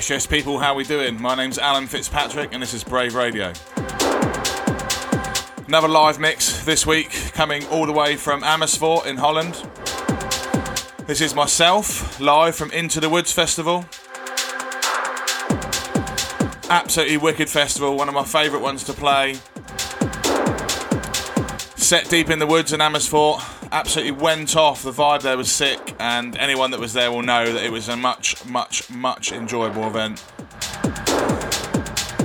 Yes, yes, people, how we doing? My name's Alan Fitzpatrick, and this is Brave Radio. Another live mix this week, coming all the way from Amersfoort in Holland. This is myself, live from Into the Woods Festival. Absolutely wicked festival, one of my favourite ones to play. Set deep in the woods in Amersfoort, absolutely went off. The vibe there was sick, and anyone that was there will know that it was a much, much, much enjoyable event.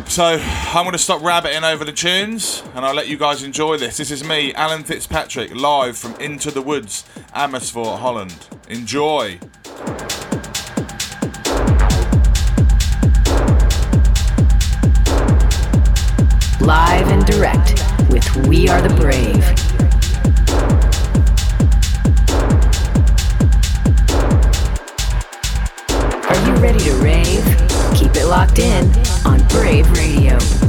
So I'm going to stop rabbiting over the tunes, and I'll let you guys enjoy this. This is me, Alan Fitzpatrick, live from Into the Woods, Amersfoort, Holland. Enjoy. Live and direct with We Are the Brave. Locked in on Brave Radio.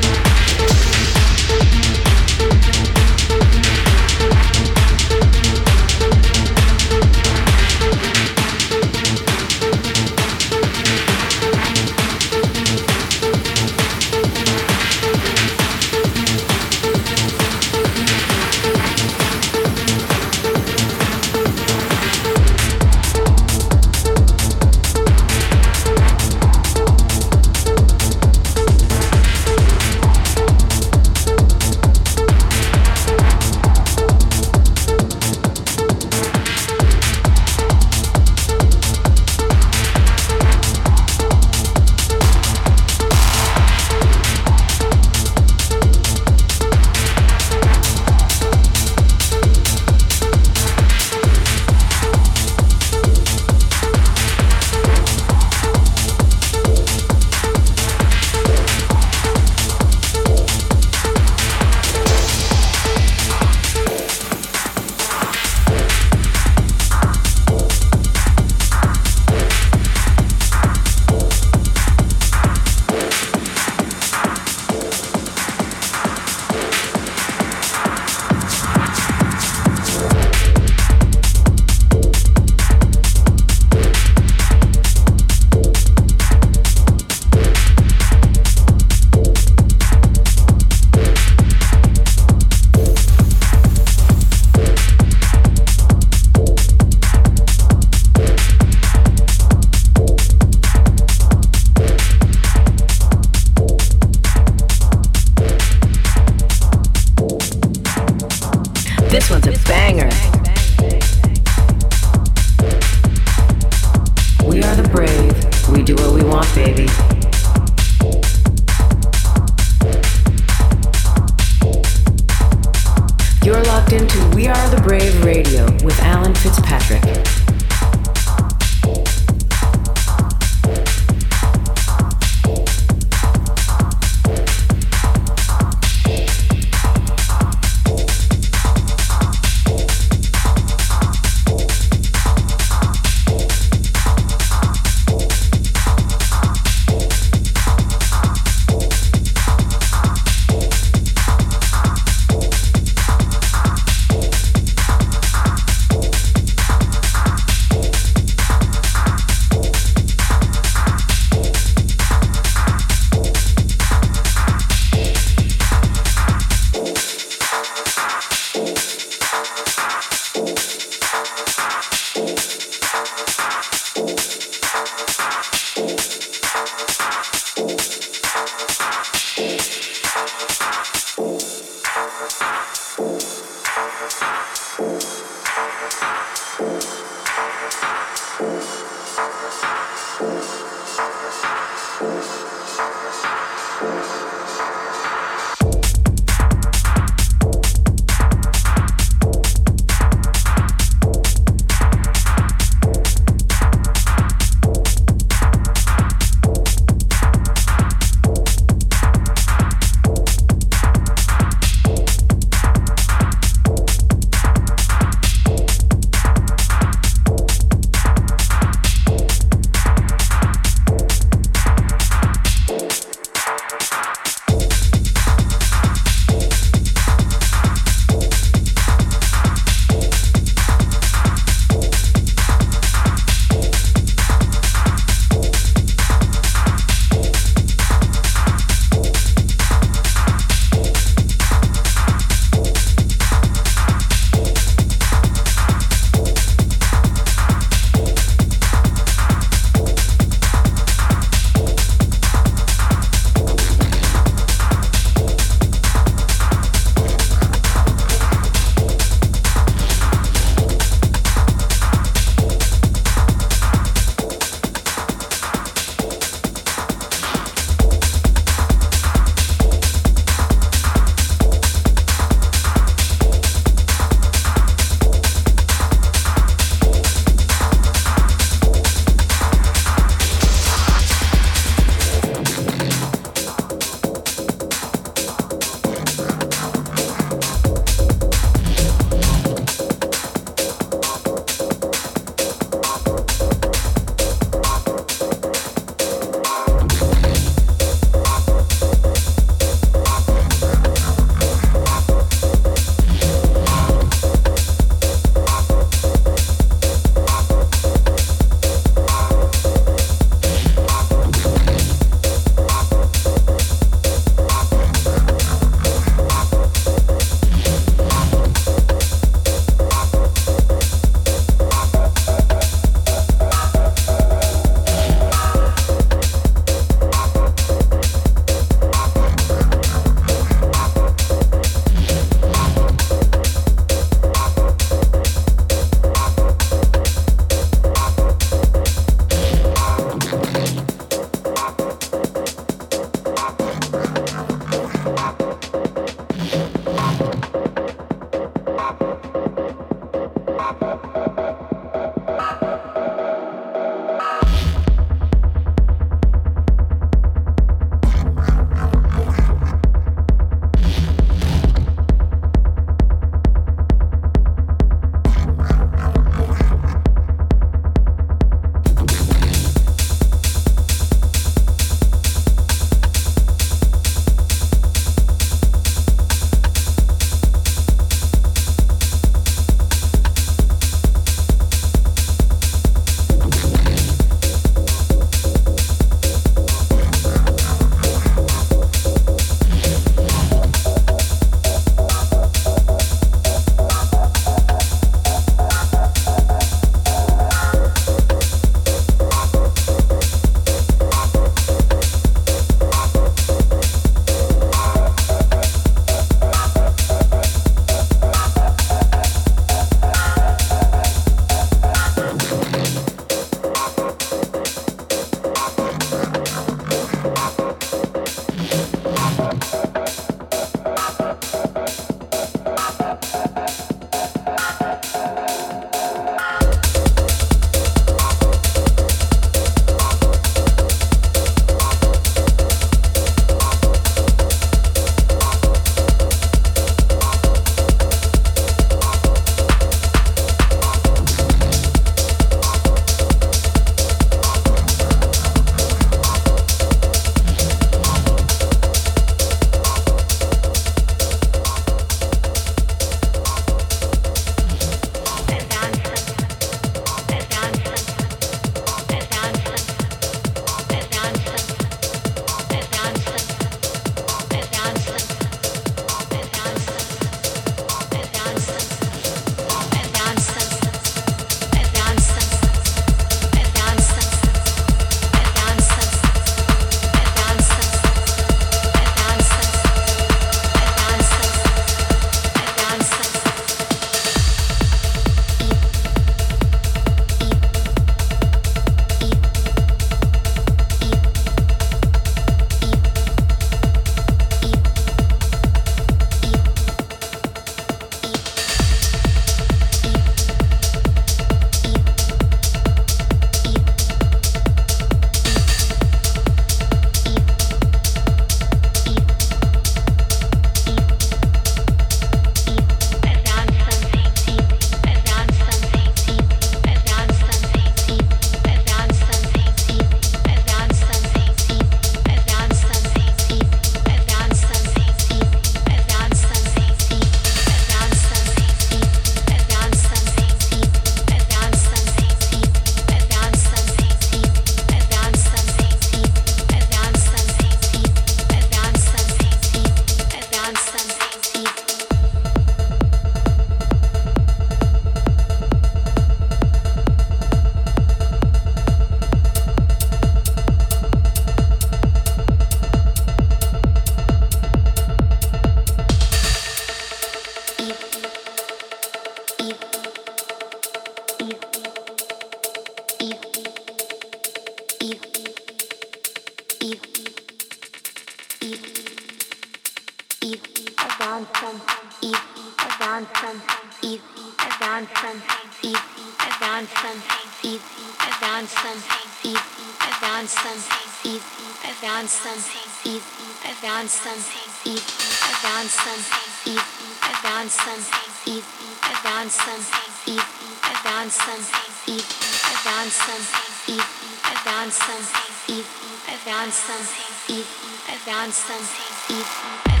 I eat. Something, eat. around something.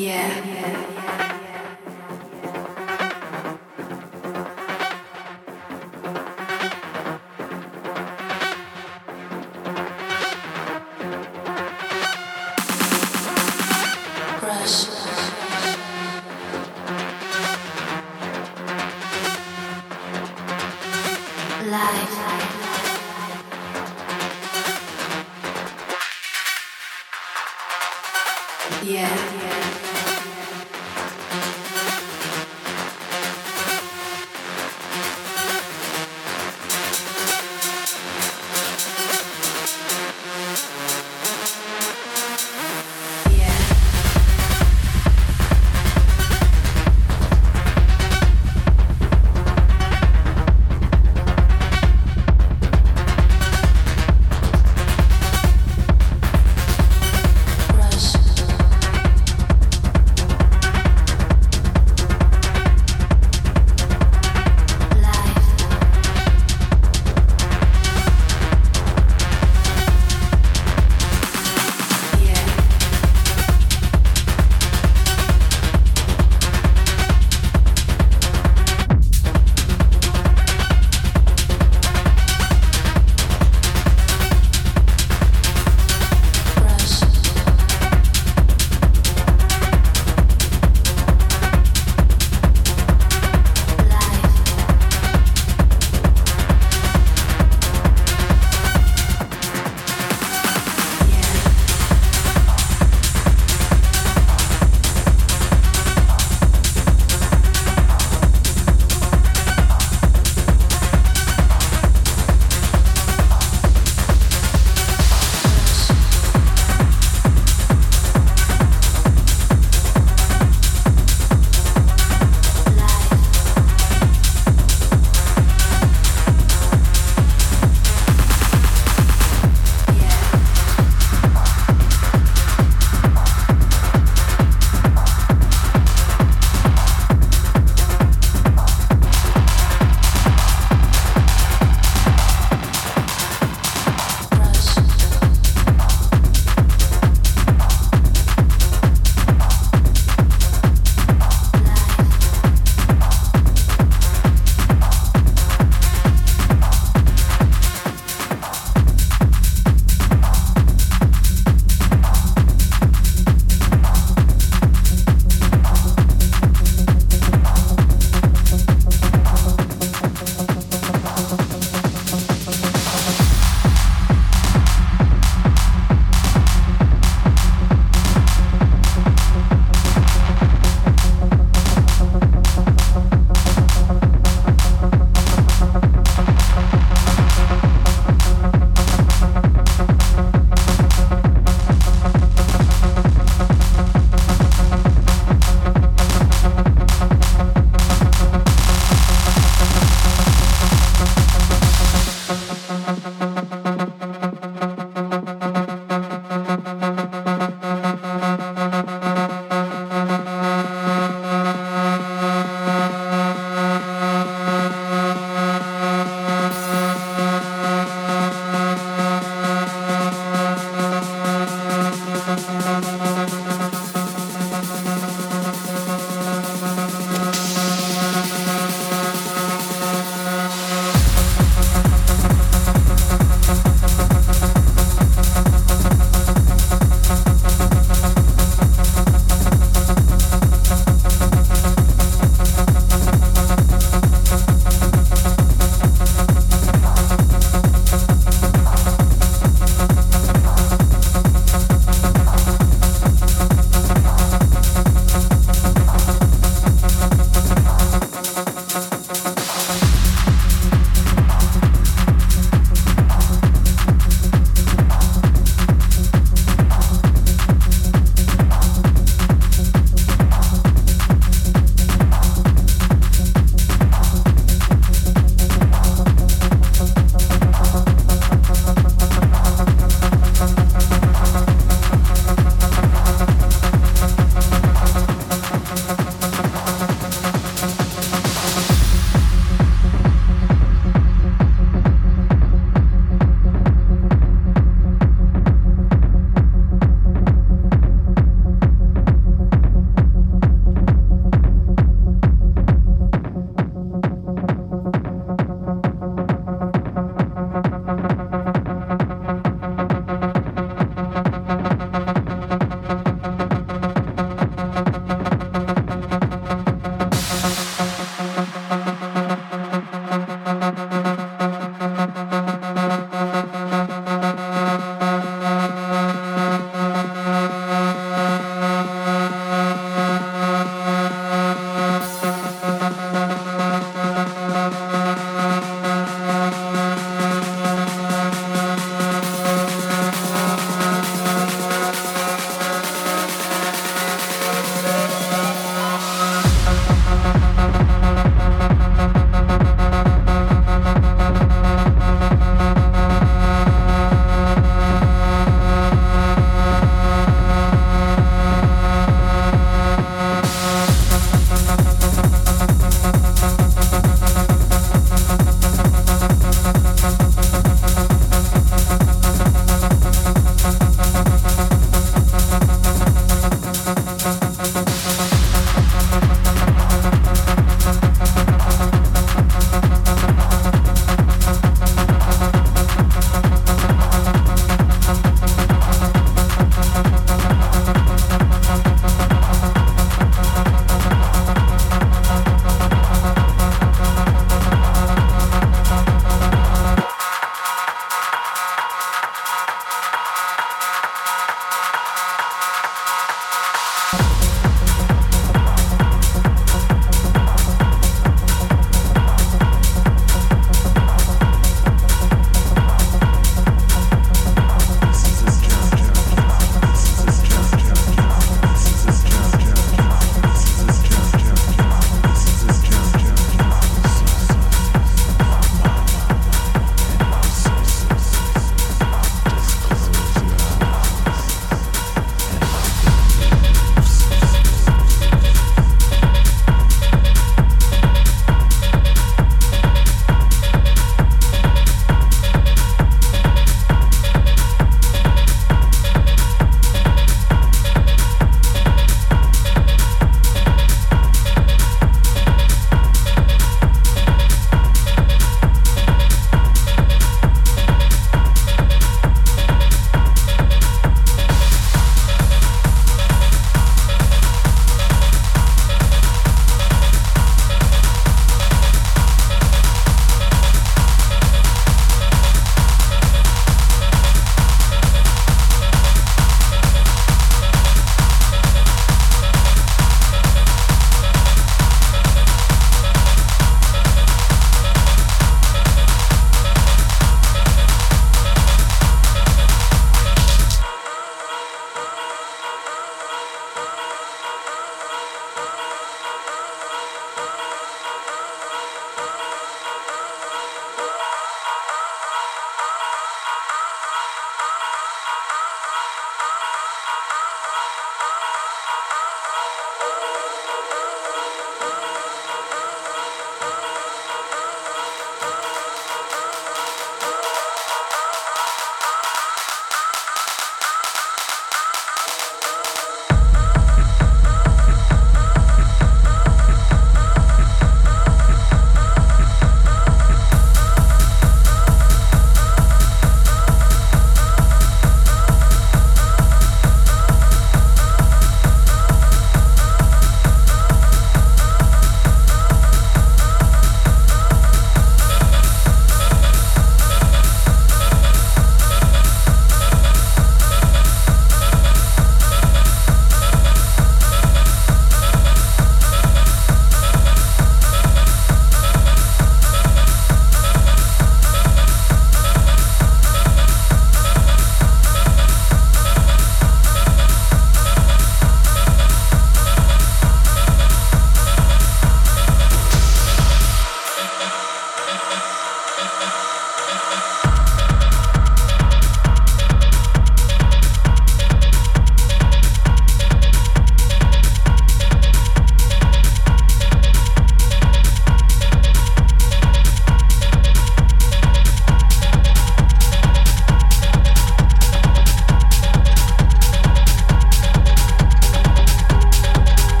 Yeah.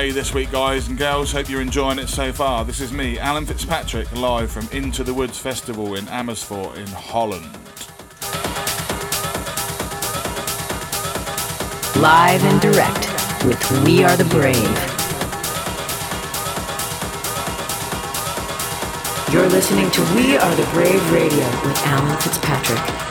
Halfway this week, guys and girls. Hope you're enjoying it so far. This is me, Alan Fitzpatrick, live from Into the Woods Festival in Amersfoort in Holland. Live and direct with We Are the Brave. You're listening to We Are the Brave Radio with Alan Fitzpatrick.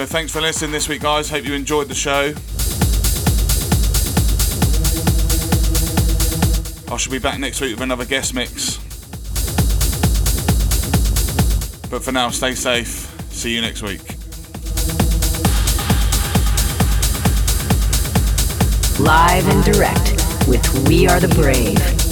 So thanks for listening this week, guys. Hope you enjoyed the show. I shall be back next week with another guest mix. But for now, stay safe. See you next week. Live and direct with We Are the Brave.